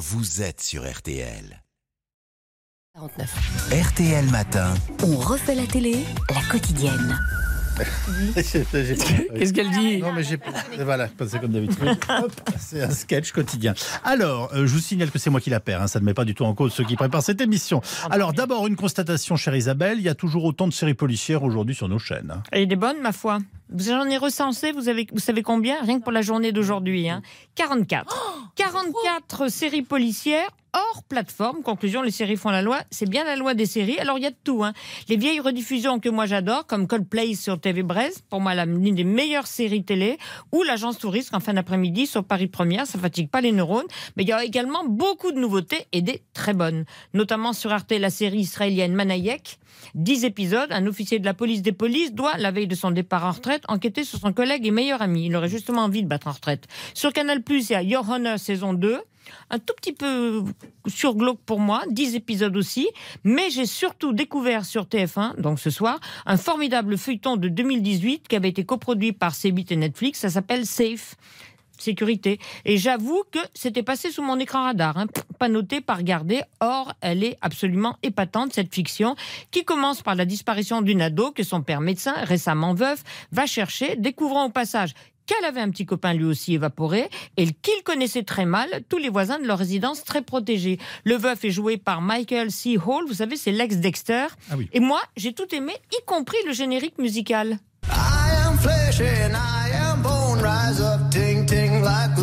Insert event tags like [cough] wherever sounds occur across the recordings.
vous êtes sur RTL. 49. RTL Matin. On refait la télé, la quotidienne. [laughs] Qu'est-ce qu'elle dit Non, mais j'ai. Voilà, c'est comme d'habitude. C'est un sketch quotidien. Alors, euh, je vous signale que c'est moi qui la perds. hein, ça ne met pas du tout en cause ceux qui préparent cette émission. Alors, d'abord, une constatation, chère Isabelle. Il y a toujours autant de séries policières aujourd'hui sur nos chaînes. hein. Elle est bonne, ma foi. J'en ai recensé, vous, avez, vous savez combien? Rien que pour la journée d'aujourd'hui. Hein. 44. 44 séries policières hors plateforme. Conclusion, les séries font la loi. C'est bien la loi des séries. Alors, il y a de tout. Hein. Les vieilles rediffusions que moi j'adore, comme Coldplay sur TV Brest, pour moi, l'une des meilleures séries télé, ou l'agence touriste en fin d'après-midi sur Paris Première. Ça fatigue pas les neurones. Mais il y a également beaucoup de nouveautés et des très bonnes. Notamment sur Arte, la série israélienne Manayek. 10 épisodes, un officier de la police des polices doit, la veille de son départ en retraite, enquêter sur son collègue et meilleur ami. Il aurait justement envie de battre en retraite. Sur Canal+, il y a Your Honor saison 2. Un tout petit peu sur glauque pour moi, 10 épisodes aussi. Mais j'ai surtout découvert sur TF1, donc ce soir, un formidable feuilleton de 2018 qui avait été coproduit par C8 et Netflix. Ça s'appelle Safe sécurité. Et j'avoue que c'était passé sous mon écran radar, hein. pas noté, pas regardé. Or, elle est absolument épatante, cette fiction, qui commence par la disparition d'une ado que son père médecin, récemment veuf, va chercher, découvrant au passage qu'elle avait un petit copain lui aussi évaporé et qu'il connaissait très mal tous les voisins de leur résidence très protégée. Le veuf est joué par Michael C. Hall, vous savez, c'est l'ex-Dexter. Ah oui. Et moi, j'ai tout aimé, y compris le générique musical. I am flesh and I am bone. Rise up, ting ting like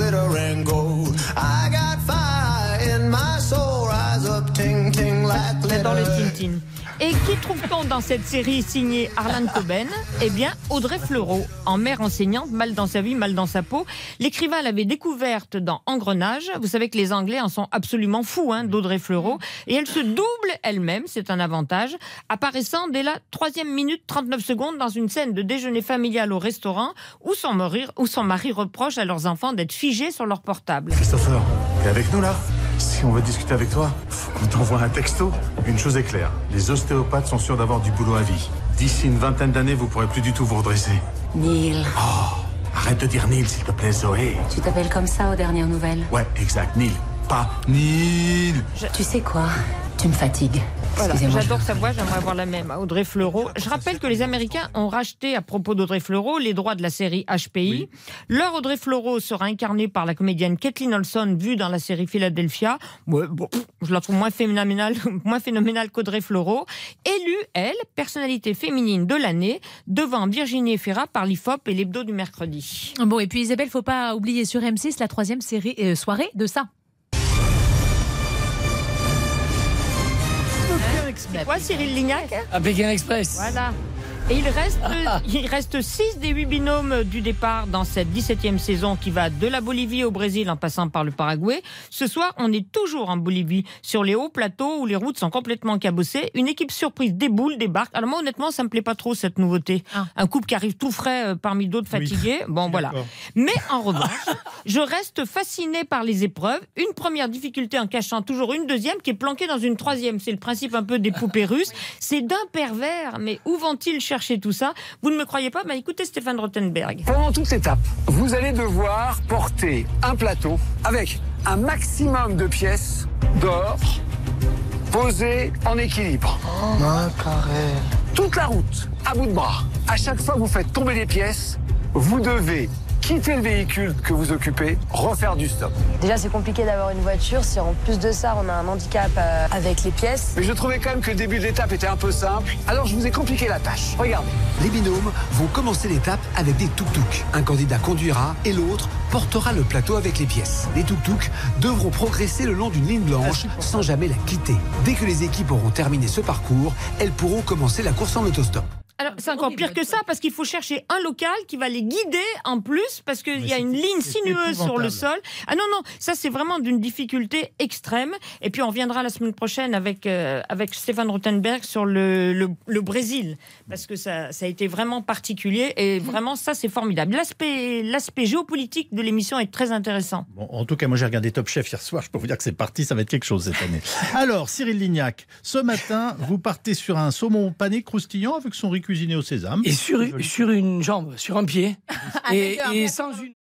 trouve-t-on dans cette série signée Arlan Coben? Eh bien, Audrey Fleurot, en mère enseignante, mal dans sa vie, mal dans sa peau. L'écrivain l'avait découverte dans Engrenage. Vous savez que les Anglais en sont absolument fous hein, d'Audrey Fleurot. Et elle se double elle-même, c'est un avantage, apparaissant dès la troisième minute 39 secondes dans une scène de déjeuner familial au restaurant où son mari, reproche à leurs enfants d'être figés sur leur portable. Christopher, t'es avec nous là? Si on veut discuter avec toi, faut qu'on t'envoie un texto. Une chose est claire, les ostéopathes sont sûrs d'avoir du boulot à vie. D'ici une vingtaine d'années, vous pourrez plus du tout vous redresser. Neil, Arrête de dire Neil, s'il te plaît, Zoé. tu t'appelles comme ça aux dernières nouvelles? Ouais, exact, Neil. Pas Neil. Tu sais quoi? Tu me fatigues. Voilà, j'adore sa voix, j'aimerais avoir la même. Audrey Fleurot. Je rappelle que les Américains ont racheté, à propos d'Audrey Fleurot, les droits de la série HPI. Leur Audrey Fleurot sera incarnée par la comédienne Kathleen Olson, vue dans la série Philadelphia. Ouais, bon, pff, je la trouve moins phénoménale, [laughs] moins phénoménale qu'Audrey Fleurot. Élue, elle, personnalité féminine de l'année, devant Virginie Efira par l'IFOP et l'hebdo du mercredi. Bon, et puis Isabelle, faut pas oublier sur M6 la troisième série, euh, soirée de ça. C'est quoi, Cyril Lignac À Pékin Express. Voilà. Et il reste, [laughs] il reste 6 des 8 binômes du départ dans cette 17e saison qui va de la Bolivie au Brésil en passant par le Paraguay. Ce soir, on est toujours en Bolivie, sur les hauts plateaux où les routes sont complètement cabossées. Une équipe surprise déboule, débarque. Alors moi, honnêtement, ça me plaît pas trop cette nouveauté. Ah. Un couple qui arrive tout frais euh, parmi d'autres fatigués. Bon, voilà. Mais en revanche, [laughs] je reste fasciné par les épreuves. Une première difficulté en cachant toujours une deuxième qui est planquée dans une troisième. C'est le principe un peu des poupées russes. C'est d'un pervers. Mais où vont-ils chercher tout ça Vous ne me croyez pas? Mais écoutez Stéphane Rothenberg. Pendant toute étape, vous allez devoir porter un plateau avec un maximum de pièces d'or posées en équilibre. Toute la route, à bout de bras. À chaque fois que vous faites tomber les pièces, vous devez quitter le véhicule que vous occupez, refaire du stop. Déjà, c'est compliqué d'avoir une voiture. Si en plus de ça, on a un handicap euh, avec les pièces. Mais je trouvais quand même que le début de l'étape était un peu simple, alors je vous ai compliqué la tâche. Regardez. Les binômes vont commencer l'étape avec des tuk-tuk. Un candidat conduira et l'autre portera le plateau avec les pièces. Les tuk-tuk devront progresser le long d'une ligne blanche sans jamais la quitter. Dès que les équipes auront terminé ce parcours, elles pourront commencer la course en autostop. Alors, c'est encore pire que ça parce qu'il faut chercher un local qui va les guider en plus parce qu'il y a une ligne sinueuse sur le sol. Ah non, non, ça c'est vraiment d'une difficulté extrême. Et puis on reviendra la semaine prochaine avec, euh, avec Stéphane Rothenberg sur le, le, le Brésil parce que ça, ça a été vraiment particulier et vraiment ça c'est formidable. L'aspect l'aspect géopolitique de l'émission est très intéressant. Bon, en tout cas, moi j'ai regardé Top Chef hier soir. Je peux vous dire que c'est parti, ça va être quelque chose cette année. [laughs] Alors, Cyril Lignac, ce matin, vous partez sur un saumon pané croustillant avec son riz cuisiné au sésame. Et sur, sur une jambe, sur un pied, [laughs] et, et sans une...